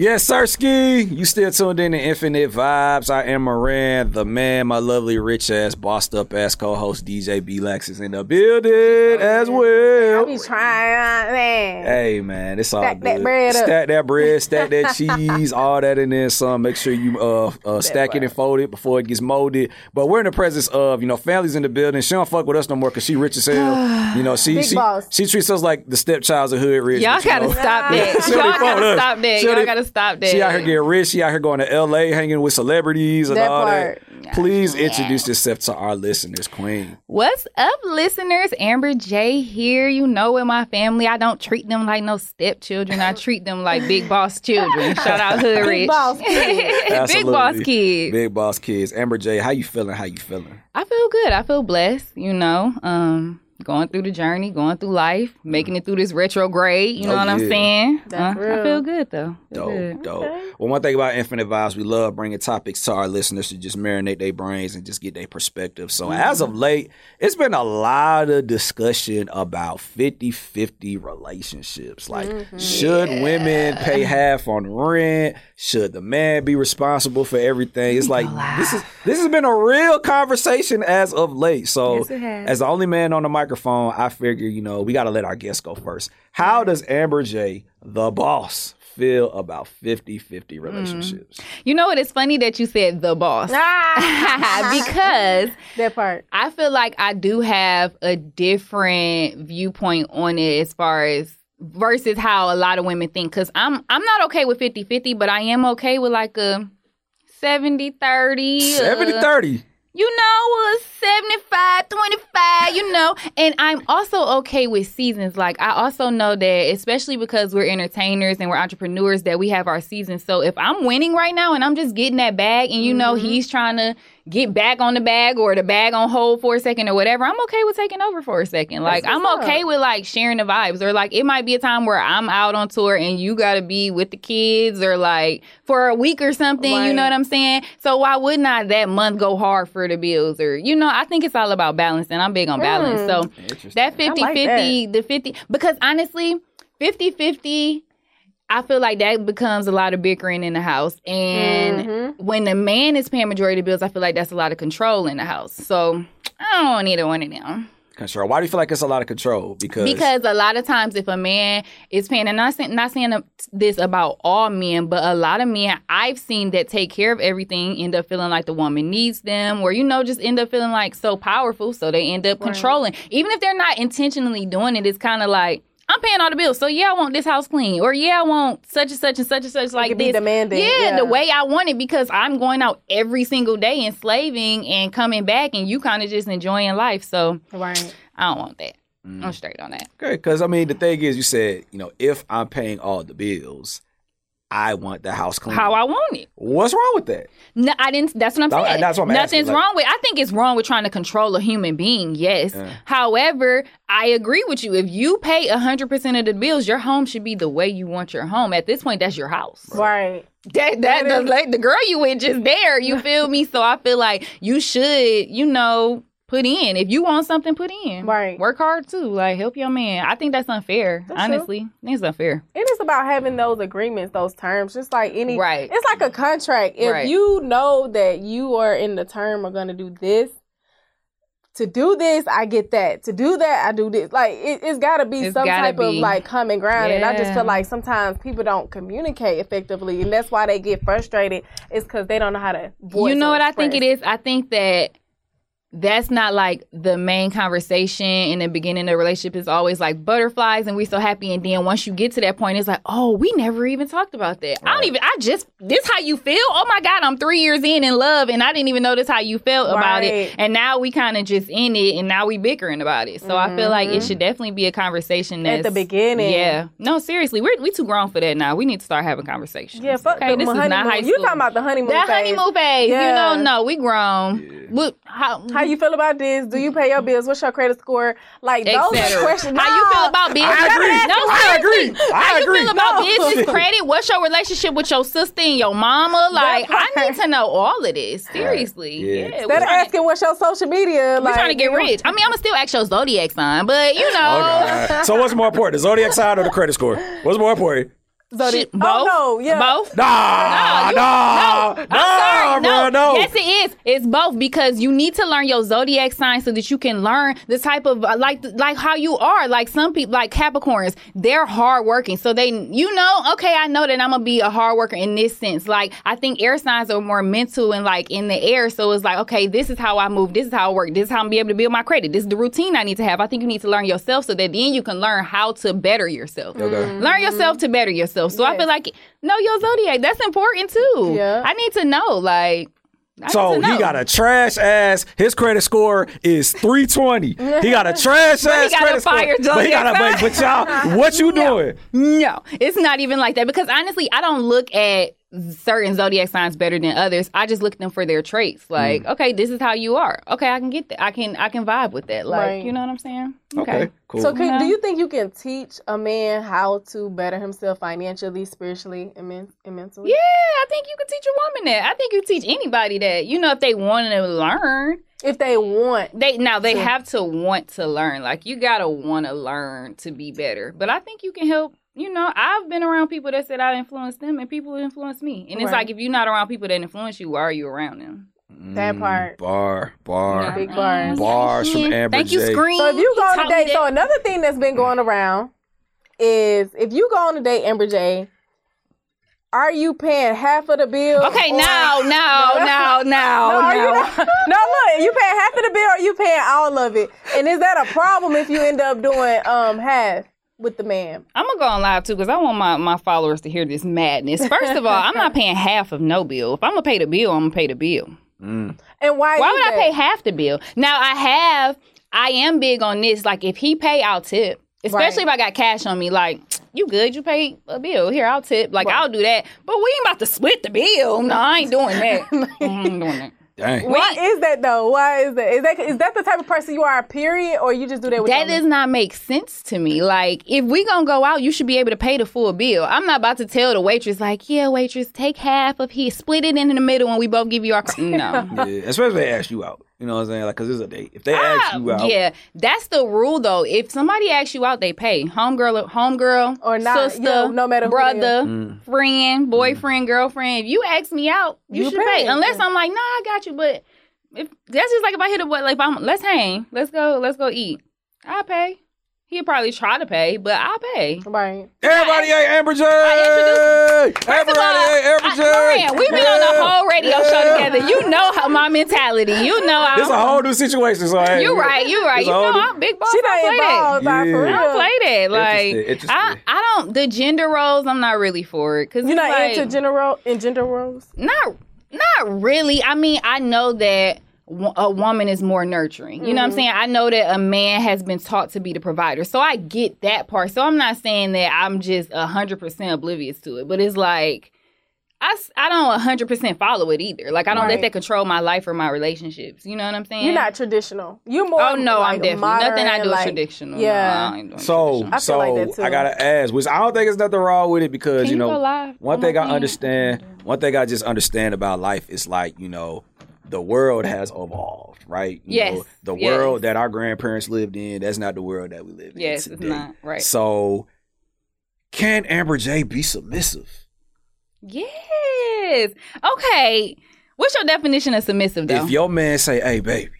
Yes, Sirski. You still tuned in to Infinite Vibes. I am Moran, the man, my lovely rich ass, bossed up ass co-host DJ B Lex is in the building as well. I Be trying, man. Hey man, it's all Stack good. that bread up. Stack that bread, stack that cheese, all that in there. Some make sure you uh, uh stack it and fold it before it gets molded. But we're in the presence of you know families in the building. She don't fuck with us no more because she rich as hell. you know she Big she boss. she treats us like the stepchilds of hood rich. Y'all you gotta know, stop that. Y'all gotta stop that. Y'all gotta stop that. She out here getting rich. She out here going to L.A. hanging with celebrities and That all part. that. Please introduce yourself to our listeners, Queen. What's up, listeners? Amber Jaii here. You know, in my family, I don't treat them like no stepchildren. I treat them like big boss children. Shout out Hood Rich. Big boss kids. big boss kids. Big boss kids. Amber Jaii, how you feeling? How you feeling? I feel good. I feel blessed. You know, um, going through the journey, going through life, making it through this retrograde. You know Oh, what I'm yeah. That's saying? Uh, I feel good though. Feel Dope, good. dope. Okay. Well, one thing about Infinite Vibes, we love bringing topics to our listeners to just marinate their brains and just get their perspective. So, as Mm-hmm. of late, it's been a lot of discussion about 50 50 relationships. Like, Mm-hmm. should women pay half on rent? Should the man be responsible for everything? It's like, this is this has been a real conversation as of late. So, Yes, as the only man on the microphone, I figure, you know, we got to let our guests go first. How does Amber Jaii, the boss, feel about 50 50 relationships? You know what? It's funny that you said the boss Ah, because that part. I feel like I do have a different viewpoint on it as far as versus how a lot of women think cuz I'm I'm not okay with 50-50 but I am okay with like a 70-30 70 uh, 30. You know, a 75, 25, you know. And I'm also okay with seasons. Like, I also know that, especially because we're entertainers and we're entrepreneurs, that we have our seasons. So if I'm winning right now and I'm just getting that bag and, you know, mm-hmm. he's trying to get back on the bag or the bag on hold for a second or whatever, I'm okay with taking over for a second. Like, I'm what's okay up. with, like, sharing the vibes. Or, like, it might be a time where I'm out on tour and you got to be with the kids or, like, for a week or something. You know what I'm saying? So why would not that month go hard for the bills? Or, you know, I think it's all about balance and I'm big on balance. Hmm. So Interesting. that 50 like 50, the 50, because honestly, 50 50, I feel like that becomes a lot of bickering in the house. And Mm-hmm. when the man is paying majority of bills, I feel like that's a lot of control in the house. So I don't want either one of them. Control. Why do you feel like it's a lot of control? Because, Because a lot of times, if a man is paying, and not saying, not saying this about all men, but a lot of men I've seen that take care of everything end up feeling like the woman needs them, or you know, just end up feeling like so powerful, so they end up controlling. Even if they're not intentionally doing it, it's kind of like. I'm paying all the bills, so yeah, I want this house clean, or yeah, I want such and such and such and such like could be this. demanding, yeah, yeah. the way I want it because I'm going out every single day enslaving and coming back, and you kind of just enjoying life. So Right. I don't want that. I'm mm. straight on that. okay, because I mean, the thing is, you said, you know, if I'm paying all the bills, I want the house clean. How I want it. What's wrong with that? No, I didn't. That's what I'm saying. that's what I'm Nothing's asking, like- wrong with. I think it's wrong with trying to control a human being. Yes. However, I agree with you. If you pay 100 percent of the bills, your home should be the way you want your home. At this point, that's your house. Right. That that the, like, the girl you with just there. You feel me? So I feel like you should, you know, put in. If you want something, put in. Right. Work hard too. Like help your man. I think that's unfair. That's honestly, think it's unfair. And it's about having those agreements, those terms, just like any. Right. It's like a contract. If Right. you know that you are in the term are going to do this, to do this, I get that. To do that, I do this. Like it, it's got to be It's some type of like common ground. And I just feel like sometimes people don't communicate effectively, and that's why they get frustrated. Is because they don't know how to. Voice you know what I think it is. I think that that's not like the main conversation in the beginning of the relationship. Is always like butterflies and we so happy. And then once you get to that point it's like oh we never even talked about that. I don't even i just this how you feel oh my god i'm three years in in love and i didn't even know this how you felt about it and now we kind of just in it and now we bickering about it so i feel like it should definitely be a conversation that's, Mm-hmm. At the beginning. yeah no seriously we're we too grown for that now we need to start having conversations Yeah, fuck okay the this is honeymoon. not high school You talking about the honeymoon? that phase. honeymoon phase. Yeah. You know, no, we grown. What, how, How you feel about this? Do you pay your bills? What's your credit score? Like those et cetera. are questions. How you feel about business? I agree. No, I seriously. agree. I How you agree. feel about No. business credit? What's your relationship with your sister and your mama? Like, I need to know all of this. Seriously. Yeah. Yeah. Instead we of trying to- asking what's your social media, we like trying to get rich. I mean, I'm gonna still ask your zodiac sign, but you know, Okay. so what's more important, the zodiac sign or the credit score? What's more important? Zodiac. Shit, both? Oh no, yeah. Both? Nah, you- nah, no, I'm sorry. bro, No, no. yes, it is. It's both because you need to learn your zodiac sign so that you can learn the type of uh, like like how you are. Like some people, like Capricorns, they're hardworking, so they, you know, okay, I know that I'm gonna be a hard worker in this sense. Like I think air signs are more mental and like in the air, so it's like, okay, this is how I move, this is how I work, this is how I'm be able to build my credit, this is the routine I need to have. I think you need to learn yourself so that then you can learn how to better yourself. Okay. Learn yourself to better yourself. So I Yes. feel like know your zodiac. That's important too. Yeah. I need to know. Like, I So need to know. he got a trash ass. His credit score is three twenty. He got a trash ass got a credit fire score. But he got a zodiac but, but y'all, what you doing? no. It's not even like that because honestly, I don't look at certain zodiac signs better than others. I just look at them for their traits. Like, Mm. okay, this is how you are. Okay, I can get that. I can I can vibe with that. Like, Right. you know what I'm saying? Okay, cool. So, can, Yeah. do you think you can teach a man how to better himself financially, spiritually, and, men- and mentally? Yeah, I think you can teach a woman that. I think you teach anybody that. You know, if they want to learn. If they want, They now they Sure. have to want to learn. Like you gotta want to learn to be better. But I think you can help. You know, I've been around people that said I influenced them, and people influenced me. And it's Right. like if you're not around people that influence you, why are you around them? that Mm, part. Bar, bar. Big bars. Bars from Amber Thank you, J. Screen. So if you go on a me date, so another thing that's been going around is if you go on a date, Amber Jaii, are you paying half of the bill? okay, or- now, now, now, now, are you now. not, no, look, you paying half of the bill or you paying all of it? And is that a problem if you end up doing um half with the man? I'm gonna go on live too because I want my, my followers to hear this madness. First of all, I'm not paying half of no bill. If I'm gonna pay the bill, I'm gonna pay the bill. Mm. And why? Why is would I pay half the bill? Now I have, I am big on this. Like if he pay, I'll tip. Especially if I got cash on me. Like you good? You pay a bill here? I'll tip. Like I'll do that. But we ain't about to split the bill. No, I ain't doing that. I ain't doing that. Dang. Why is that though? Why is that? Is that is that the type of person you are? Period, or you just do that with That your does not make sense to me. Like, if we gonna go out, you should be able to pay the full bill. I'm not about to tell the waitress, like, yeah, waitress, take half of here, split it in the middle, and we both give you our. No. Yeah, especially if they ask you out. You know what I'm saying? Like, cause it's a date. If they ask you out, Ah, Yeah, that's the rule though. If somebody asks you out, they pay. Homegirl, homegirl, Or not, sister, yeah, no matter who brother, Mm. friend, boyfriend, girlfriend. If you ask me out, you, You should pay. pay. Unless I'm like, nah, I got you. But if that's just like if I hit a boy, like if I'm let's hang, let's go, let's go eat. I pay. He'll probably try to pay, but I'll pay. right. everybody ain't Amber Jaii. introduced- Everybody ain't Amber Jaii. I, Moran, we've been on the whole radio show Yeah. together. You know how my mentality. You know how. This a whole new situation. So hey, you right. You're right. You know new- I'm big boss. She not play that. involved, Yeah. I don't play that. Like Interesting, interesting. I, I don't the gender roles. I'm not really for it because You're not like, into general in gender roles. not not really. I mean, I know that a woman is more nurturing. You know what I'm mm-hmm. saying? I know that a man has been taught to be the provider, so I get that part. So I'm not saying that I'm just hundred percent oblivious to it, but it's like. I, s- I don't 100% follow it either. Like, I don't Right. let that control my life or my relationships. You know what I'm saying? You're not traditional. You're more. Oh, no, like, I'm definitely. modern, nothing I do like, is traditional. Yeah. No, I ain't doing So, traditional. I feel so like that too. I gotta ask, which I don't think there's nothing wrong with it because Can you you know go one on thing I thing? understand, one thing I just understand about life is like you know the world has evolved, right? You Yes, know, the yes. world that our grandparents lived in, that's not the world that we live in Yes, it's not. Right. So, can Amber Jaii be submissive? Yes. Okay. What's your definition of submissive, though? If your man say, "Hey, baby,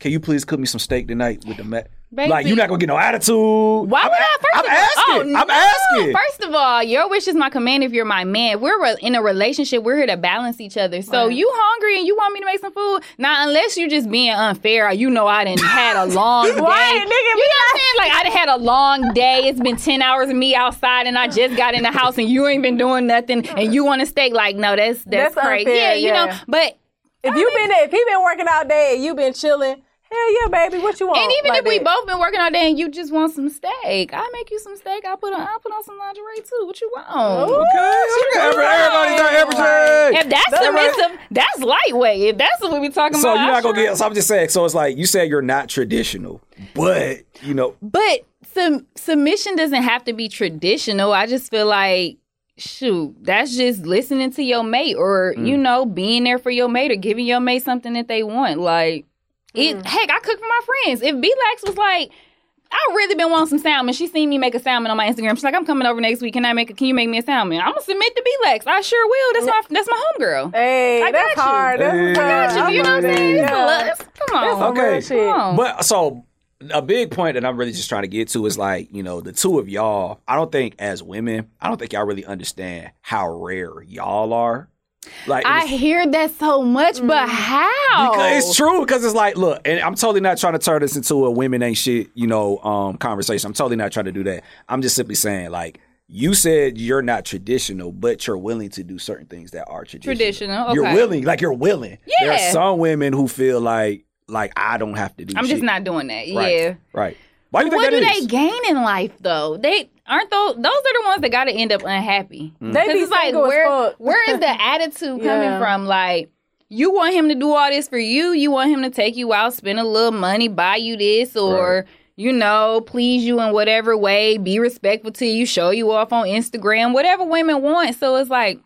can you please cook me some steak tonight with the mat?" Baby. Like you're not gonna get no attitude. Why I'm would I? First I'm of all, asking. oh, I'm no. asking. First of all, your wish is my command. If you're my man, we're re- in a relationship. We're here to balance each other. So Right. you hungry and you want me to make some food? Now, unless you're just being unfair, you know I didn't had a long day. Nigga, you know what I'm saying? Like I done had a long day. It's been ten hours of me outside, and I just got in the house, and you ain't been doing nothing, and you want to steak? Like no, that's that's, That's crazy. unfair, yeah, you know. But If you been there, if he been working all day and you been chilling. Hell yeah, baby. What you want? And even Like if we both been working all day and you just want some steak, I'll make you some steak. I'll put on I'll put on some lingerie too. What you want? Ooh. Okay, okay. Every- Everybody's got Amber Jaii. If that's submissive, that's lightweight. If that's what we be talking So about. So you're not gonna sure- get. So I'm just saying. So it's like you said you're not traditional, but you know, But sub- submission doesn't have to be traditional. I just feel like shoot, that's just listening to your mate or, Mm. you know, being there for your mate or giving your mate something that they want. Like it Mm. heck, I cook for my friends. If B-Lax was like I really been wanting some salmon. She seen me make a salmon on my Instagram. She's like, I'm coming over next week. Can I make? A, can you make me a salmon? I'm gonna submit to B-Lex. I sure will. That's my that's my homegirl. Hey, I that's got you. hard. That's Hey. hard. I got You You know what I'm saying? Yeah. it's- Come on. Some Okay. Come on. But so a big point that I'm really just trying to get to is like, you know, the two of y'all, I don't think as women, I don't think y'all really understand how rare y'all are. Like I it's- hear that so much, Mm. but how? because it's true because it's like, look, and I'm totally not trying to turn this into a women ain't shit, you know, um, conversation. I'm totally not trying to do that. I'm just simply saying, like, you said you're not traditional, but you're willing to do certain things that are traditional. Traditional, You're willing, like you're willing. Yeah. There are some women who feel like, like I don't have to do. I'm just not doing that. Right. Yeah. Right. Why do you think What that do is? they gain in life though? They aren't those those are the ones that gotta end up unhappy. Mm. They Because be it's like single as where fuck. where is the attitude Yeah. coming from? Like you want him to do all this for you, you want him to take you out, spend a little money, buy you this, or you know, please you in whatever way, be respectful to you, show you off on Instagram, whatever women want. So it's like,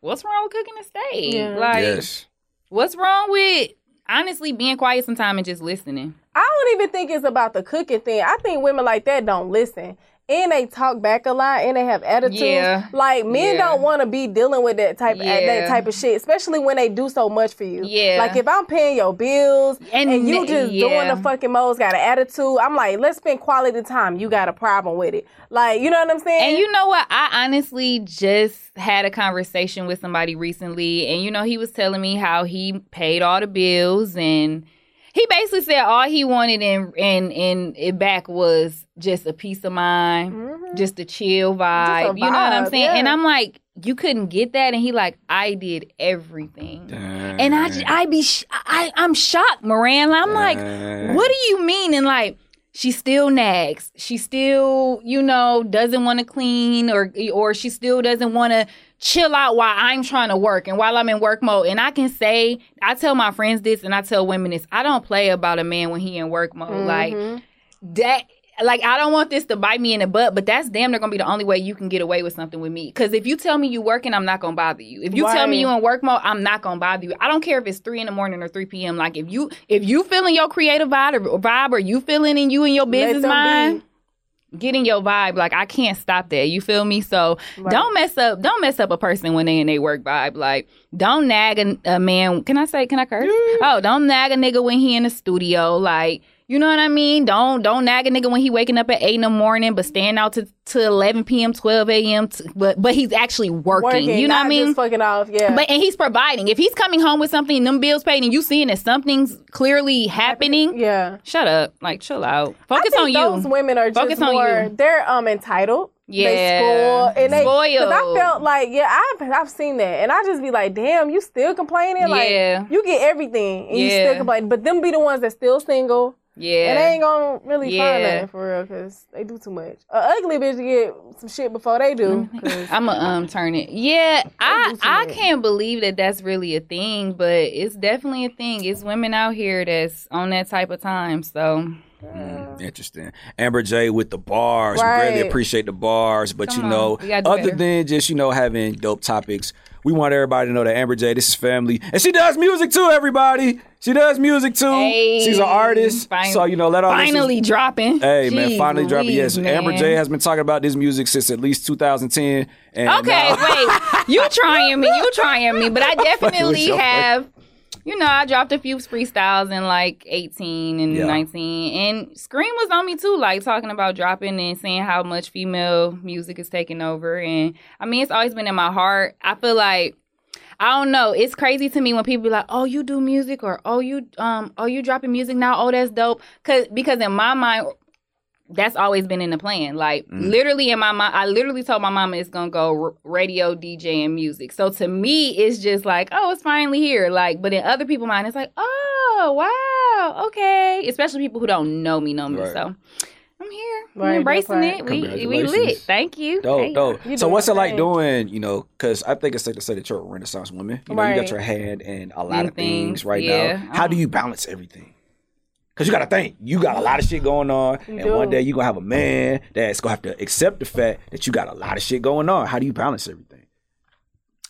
what's wrong with cooking a steak? Yeah. Like yes. what's wrong with honestly being quiet sometime and just listening? I don't even think it's about the cooking thing. I think women like that don't listen. And they talk back a lot and they have attitudes. Yeah. Like men Yeah. don't want to be dealing with that type Yeah. that type of shit, especially when they do so much for you. Yeah. Like if I'm paying your bills And and, you just doing the fucking most, got an attitude. I'm like, let's spend quality time. You got a problem with it. Like, you know what I'm saying? And you know what? I honestly just had a conversation with somebody recently, and you know, he was telling me how he paid all the bills, and he basically said all he wanted in in in it back was just a peace of mind, just a chill vibe. you know what I'm vibe, saying? And. I'm like, you couldn't get that, and he like, I did everything. And I I be, sh- I, I'm shocked, Moran. I'm like, what do you mean? And like, she still nags. She still, you know, doesn't want to clean, or or she still doesn't want to chill out while I'm trying to work and while I'm in work mode. And I can say, I tell my friends this, and I tell women this. I don't play about a man when he in work mode. Like mm-hmm. that. Like I don't want this to bite me in the butt, but that's damn near gonna be the only way you can get away with something with me. Because if you tell me you working, I'm not gonna bother you. If you tell me you in work mode, I'm not gonna bother you. I don't care if it's three in the morning or three p.m. Like if you if you feeling your creative vibe or, vibe, or you feeling in you and your business mind, be. get in your vibe. Like I can't stop that. You feel me? So don't mess up. Don't mess up a person when they in their work vibe. Like don't nag a, a man. Can I say? Can I curse? Oh, don't nag a nigga when he in the studio. Like. You know what I mean? Don't don't nag a nigga when he waking up at eight in the morning, but staying out to, to eleven p.m., twelve a.m. t- But but he's actually working. Working, you know what I mean? Just fucking off, yeah. But and he's providing. If he's coming home with something and them bills paid, and you seeing that something's clearly happening, yeah. shut up. Like chill out. Focus on you. Those women are just Focus on more. you. They're um entitled. Yeah. They spoil and they. Because I felt like yeah, I've I've seen that, and I just be like, damn, you still complaining? Like Yeah. you get everything, and you Yeah. still complain. But them be the ones that still single, yeah. and they ain't gonna really find Yeah. nothing for real because they do too much. A ugly bitch get some shit before they do. I'm gonna um turn it. Yeah, I I much. can't believe that that's really a thing, but it's definitely a thing. It's women out here that's on that type of time. So Mm, interesting. Amber Jaii with the bars. We greatly appreciate the bars, but Come you know, other better. than just you know having dope topics, we want everybody to know that Amber Jaii, this is family, and she does music too. Everybody, she does music too. Hey, She's an artist, fin- so you know, let our finally listeners- dropping. Hey man, Jeez finally dropping. Yes, Amber man. J has been talking about this music since at least 2010. And, Okay, uh, wait. You trying me? You trying me? But I definitely have. You know, I dropped a few freestyles in like 18 and Yeah. 19. And Scream was on me too, like talking about dropping and saying how much female music is taking over. And I mean, it's always been in my heart. I feel like I don't know. It's crazy to me when people be like, "Oh, you do music," or "Oh, you um, oh, you dropping music now." Oh, that's dope. Cause because in my mind, that's always been in the plan. Like mm. literally in my mind, I literally told my mama it's gonna go r- radio, DJ, and music. So to me, it's just like, oh, it's finally here. Like, but in other people's mind, it's like, oh, wow, okay. Especially people who don't know me, know me. Right. So I'm here. Right, I'm embracing that it. We we Congratulations. lit. Thank you. Dope, Hey. dope. You So what's it like doing, you know, because I think it's safe to say that you're a renaissance woman. You know, you got your hand in a lot In of things, things, right yeah. now. How do um, you balance everything? Because you got to think, you got a lot of shit going on, You and one day you're going to have a man that's going to have to accept the fact that you got a lot of shit going on. How do you balance everything?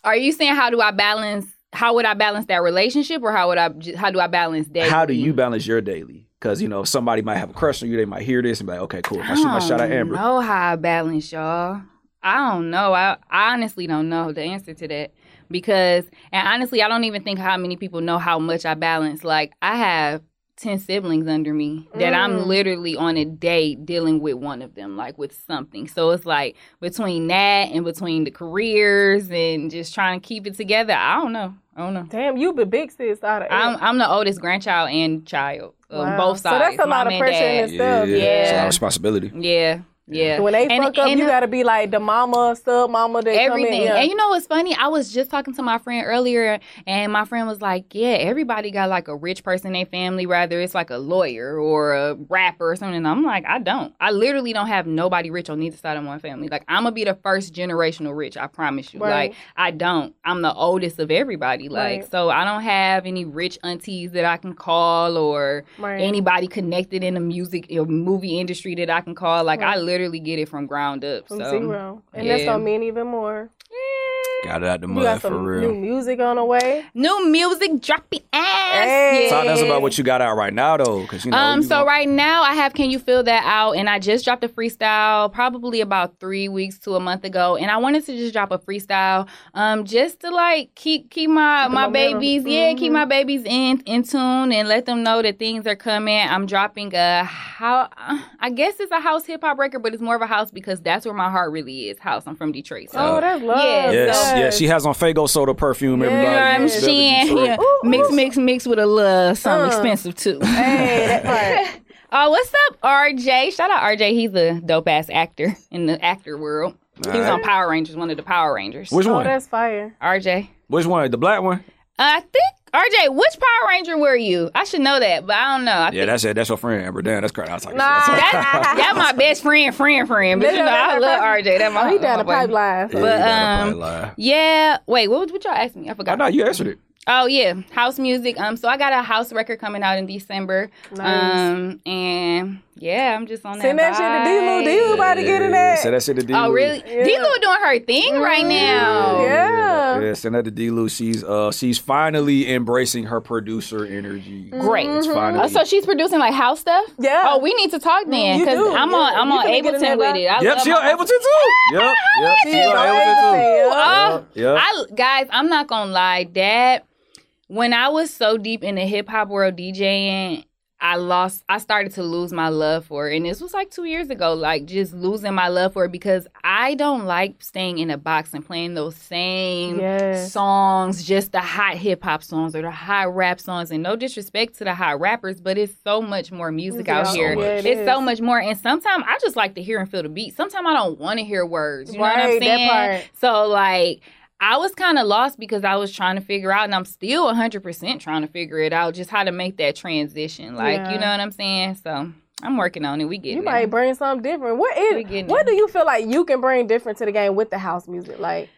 Are you saying how do I balance how would I balance that relationship, or how would I? How do I balance that? How do you balance your daily? Because you know somebody might have a crush on you. They might hear this and be like, okay, cool. If I shoot my shot at Amber. know how I balance, y'all. I don't know. I, I honestly don't know the answer to that because, and honestly, I don't even think how many people know how much I balance. Like, I have 10 siblings under me that Mm. I'm literally on a date dealing with one of them, like with something. So it's like between that and between the careers and just trying to keep it together. I don't know. I don't know. Damn, you the big sis out of I'm, I'm the oldest grandchild and child, um, Wow. both sides. So that's a lot of and pressure in itself. yeah, it's a lot of responsibility. Yeah, yeah. When they And- fuck up, and- you gotta be like the mama, sub mama that come everything. in. Yeah. And you know what's funny? I was just talking to my friend earlier, and my friend was like, "Yeah, everybody got like a rich person in their family, whether it's like a lawyer or a rapper or something." And I'm like, I don't. I literally don't have nobody rich on either side of my family. Like I'm gonna be the first generational rich. I promise you. Right. Like I don't. I'm the oldest of everybody. Like Right. so, I don't have any rich aunties that I can call or Right. anybody connected in the music or movie industry that I can call. Like I Right. Literally get it from ground up. from so zero, and that's yeah. so many even more. Got it out the mud for real. new music on the way. New music dropping ass. Hey. Talk to us about what you got out right now, though, because you know. um, you so gon- right now I have Can You Feel That out and I just dropped a freestyle probably about three weeks to a month ago. And I wanted to just drop a freestyle um just to like keep keep my Keep the my momentum. babies, yeah, keep my babies in in tune and let them know that things are coming. I'm dropping a how I guess it's a house hip hop record, but it's more of a house because that's where my heart really is. House. I'm from Detroit. So Oh, that's love. Yeah, Yes, so- yeah, she has on Fago soda perfume. Yeah. Everybody, You know what I'm She's up in saying? Yeah. Ooh, Mix, ooh. mix, mix with a little something Uh. expensive too. Hey, that part. Oh, what's up, RJ? Shout out RJ. He's a dope ass actor in the actor world. He was on Power Rangers, one of the Power Rangers. Which Oh, one? that's fire. RJ. Which one? The black one? I think RJ. Which Power Ranger were you? I should know that, but I don't know. I Yeah, think that's it. That's your friend, Amber. Damn, that's crazy. I was like, Nah. that's- that's, that's my best friend, friend, friend. But you know, I love RJ. That's my. Oh, he down my the boy. pipeline. Yeah, But, um, probably. Yeah. Wait, what, what y'all asked me? I I forgot. know you answered it. Oh yeah, house music. Um, so I got a house record coming out in December. Nice. Um, and yeah, I'm just on that. Send that shit to D-Lou. D-Lou about to get in that. Send that shit to D. Oh really? Yeah. D-Lou doing her thing right now. Yeah. yeah. Send that to D. Lou. She's uh, she's finally embracing her producer energy. Great. It's finally. Oh, so she's producing like house stuff. Yeah. Oh, we need to talk then because I'm yeah. on I'm You on finna get in Ableton with it. I yep, she on house- Ableton too. Yep, yep. She She's on on Ableton too. Ableton, Oh, Yep, uh, yep. I guys, I'm not gonna lie, that when I was so deep in the hip hop world DJing, I lost I started to lose my love for it. And this was like two years ago, like just losing my love for it because I don't like staying in a box and playing those same Yes. songs, just the hot hip hop songs or the hot rap songs. And no disrespect to the hot rappers, but it's so much more music out here. so it it's is. so much more. And sometimes I just like to hear and feel the beat. Sometimes I don't want to hear words. You know what I'm Right, that saying? part. So like I was kind of lost because I was trying to figure out, and I'm still 100% trying to figure it out, just how to make that transition. Like, Yeah. you know what I'm saying? So I'm working on it. We get You might bring something different. What is? What it. do you feel like you can bring different to the game with the house music? Like,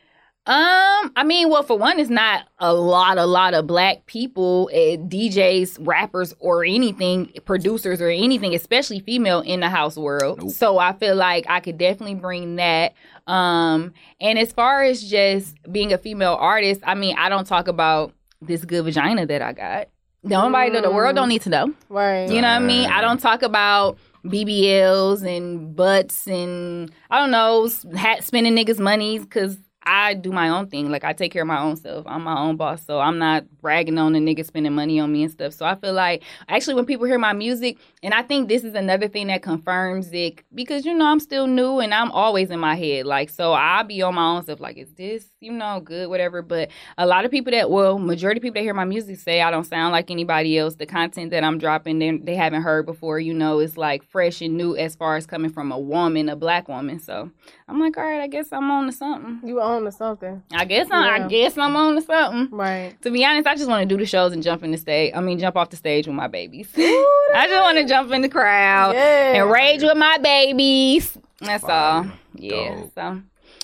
Um, I mean, well, for one, it's not a lot, a lot of black people, uh, DJs, rappers, or anything, producers, or anything, especially female in the house world. Nope. So I feel like I could definitely bring that. Um, and as far as just being a female artist, I mean, I don't talk about this good vagina that I got. Nobody, the world don't need to know. right? You know what I mean? I don't talk about BBLs and butts and I don't know hat spending niggas' monies because I do my own thing. Like I take care of my own self. I'm my own boss, so I'm not bragging on the niggas spending money on me and stuff. So I feel like actually when people hear my music, and I think this is another thing that confirms it because you know I'm still new and I'm always in my head. Like so I'll be on my own stuff. Like is this you know good whatever? But a lot of people that well majority of people that hear my music say I don't sound like anybody else. The content that I'm dropping they haven't heard before. You know it's like fresh and new as far as coming from a woman, a black woman. So I'm like all right, I guess I'm on to something. You own to something, I guess I'm, Yeah. I guess I'm on to something. right? To be honest, I just want to do the shows and jump in the stage. I mean, jump off the stage with my babies. I just want to jump in the crowd Yeah. and rage with my babies. That's all. Yeah. Dope. So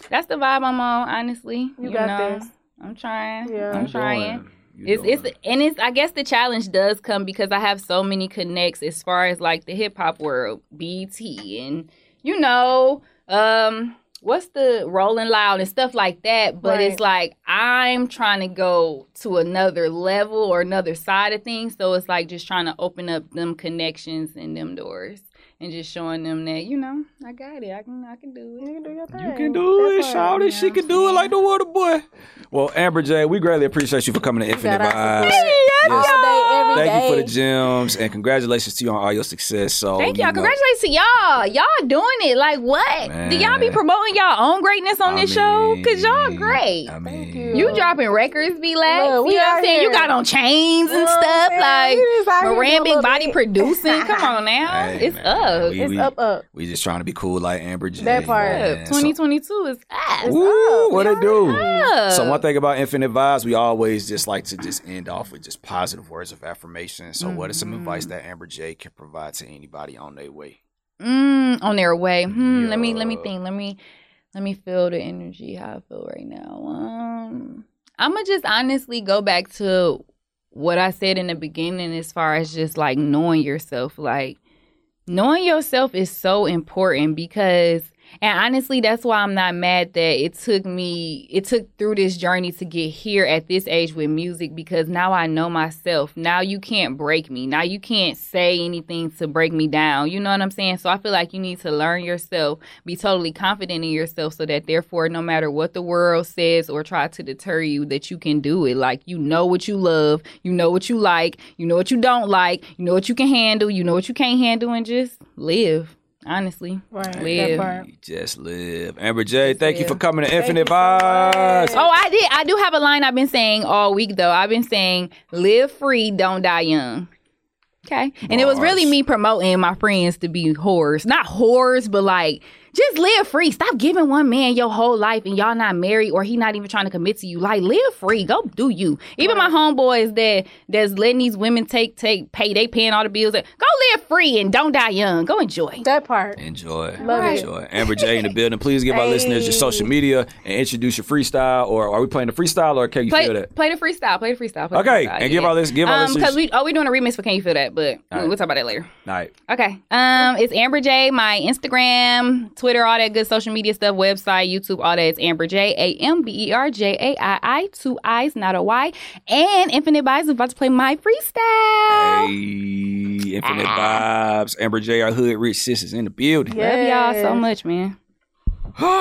that's the vibe I'm on. Honestly, You got know. this. I'm trying. Yeah. I'm trying. doing. You It's it's doing. and it's I guess the challenge does come because I have so many connects as far as like the hip hop world, BT, and you know, um, what's the rolling loud and stuff like that but Right. it's like i'm trying to go to another level or another side of things so it's like just trying to open up them connections and them doors and just showing them that you know i got it i can i can do it You can do your thing. You can do it, That part. shout it. She can do it like the water boy. Well, Amber Jaii, we greatly appreciate you for coming to Infinite got Vibes. support. All day, every Thank you for the gems and congratulations to you on all your success. So Thank you y'all. know- Congratulations to y'all. Y'all doing it. Like what? Do y'all be promoting y'all own greatness on I this show? Cause y'all great. I mean, Thank you. You dropping records, be like, Look, you know what I'm saying? You got on chains and You know what I'm stuff, saying? like We just out here Moran Big Body bit. producing. Come on now, Hey, it's man, up. We- It's we- up, up. We just trying to be cool like Amber Jaii. That part. man. So- 2022 is up. Ooh, what it do? up. So one thing about Infinite Vibes, we always just like to just end off with just positive words of affirmation. So what is some advice that Amber Jaii can provide to anybody on their way? Mm, on their way. Hmm. Let me let me think. Let me let me feel the energy how I feel right now. Um, I'm gonna just honestly go back to what I said in the beginning, as far as just like knowing yourself. Like knowing yourself is so important because and honestly that's why i'm not mad that it took me it took through this journey to get here at this age with music because now i know myself. Now you can't break me. Now you can't say anything to break me down. You know what i'm saying? So i feel like you need to learn yourself be totally confident in yourself so that therefore no matter what the world says or try to deter you that you can do it. Like you know what you love you know what you like you know what you don't like you know what you can handle you know what you can't handle and just live honestly Right. That Live. part. Just live. Amber Jaii, thank you for coming to Thank Infinite you so. Vibes. oh i did i do have a line i've been saying all week though i've been saying live free don't die young okay and it was really me promoting my friends to be whores not whores but like just live free. Stop giving one man your whole life and y'all not married or he not even trying to commit to you. Like live free. Go do you. Even my homeboys that that's letting these women take take pay they paying all the bills. Go live free and don't die young. Go enjoy. That part. Enjoy. Love it. Enjoy. Amber Jaii in the building. Please give our listeners your social media and introduce your freestyle. Or are we playing the freestyle or can you Play, feel that? play the freestyle. Play the freestyle. Play the Okay, freestyle, and give our this give all um, listeners- because we oh we doing a remix for Can You Feel That, but All right. we'll talk about that later. All right. Okay. Um, it's Amber Jaii. My Instagram, Twitter, all that good social media stuff, website, YouTube, all that. It's Amber Jaii. A M B E R J A I I. Two I's, not a Y. And Infinite Vibes is about to play my freestyle. Hey, Infinite ah. Vibes. Amber Jaii, our hood rich sisters in the building. Love y'all so much, man.